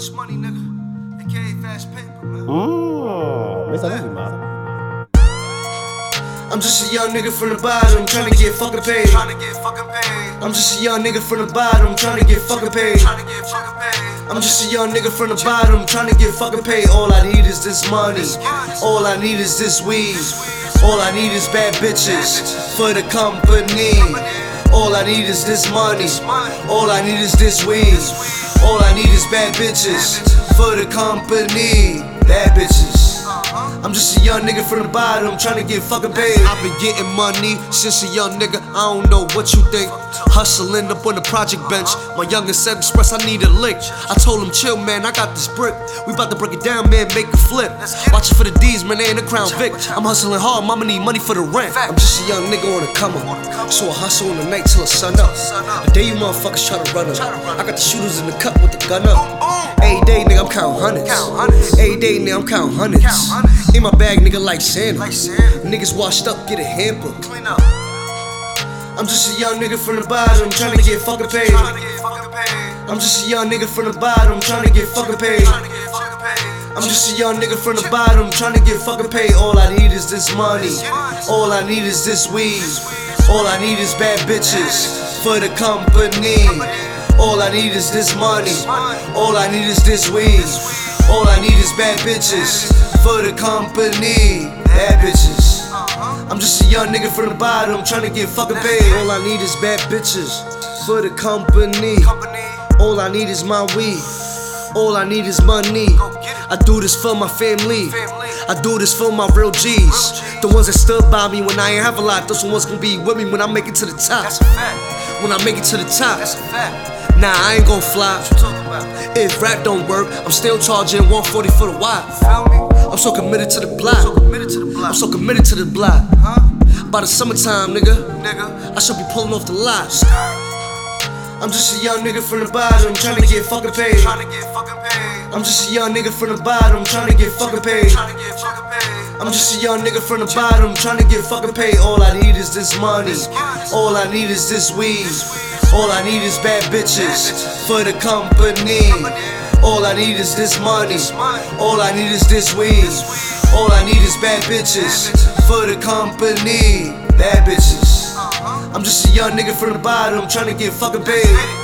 much money, nigga. AKA fast paper, man. Esa es rimada. I'm just a young nigga from the bottom, tryna get fucking paid. Tryna get fucking paid. I'm just a young nigga from the bottom, tryna get fucking paid. Tryna get fucking paid. I'm just a young nigga from the bottom, trying to get fucking paid. All I need is this money. All I need is this weed. All I need is bad bitches for the company. All I need is this money. All I need is this weed. All I need is bad bitches for the company. Bad bitches. A young nigga from the bottom, tryna get fucking paid. I've been getting money since a young nigga. I don't know what you think. Hustling up on the project bench. My youngest said express, I need a lick. I told him, chill, man, I got this brick. We about to break it down, man, make a flip. Watching for the D's, man, they ain't the crown Vic. I'm hustling hard, mama need money for the rent. I'm just a young nigga on the come up. So I hustle in the night till the sun up. The day you motherfuckers try to run up. I got the shooters in the cup with the gun up. Every day, nigga, I'm counting hundreds. Every day, nigga, I'm counting hundreds. In my bag, nigga, like Santa. Niggas washed up, get a hamper. Clean up. I'm just a young nigga from the bottom, trying. Tryna get fucking paid. I'm just a young nigga from the bottom, trying. Tryna get fucking paid. I'm just a young nigga from the bottom, trying to get fucking paid. All I need is this money. All I need is this weed. All I need is bad bitches for the company. All I need is this money. All I need is this weed. All I need is bad bitches for the company. Bad bitches. I'm just a young nigga from the bottom, trying to get fucking paid. All I need is bad bitches for the company. All I need is my weed. All I need is money. I do this for my family. I do this for my real G's. The ones that stood by me when I ain't have a lot. Those ones gonna be with me when I make it to the top. That's a fact. When I make it to the top. That's a fact. Nah, I ain't gon' fly. What you talking about? If rap don't work, I'm still charging 140 for the me? I'm so committed to the So block. committed to the block. I'm so committed to the block. Huh? By the summertime, nigga, Nigga. I should be pulling off the lot. I'm just a young nigga from the bottom, tryna get fucking paid. Tryna get fucking paid. I'm just a young nigga from the bottom, tryna get fucking paid. Tryna get fucking paid. I'm just a young nigga from the bottom, tryna get fucking paid. All I need is this money. All I need is this weed. All I need is bad bitches for the company. All I need is this money. All I need is this weed. All I need is bad bitches for the company. Bad bitches. I'm just a young nigga from the bottom, tryna get fucking paid.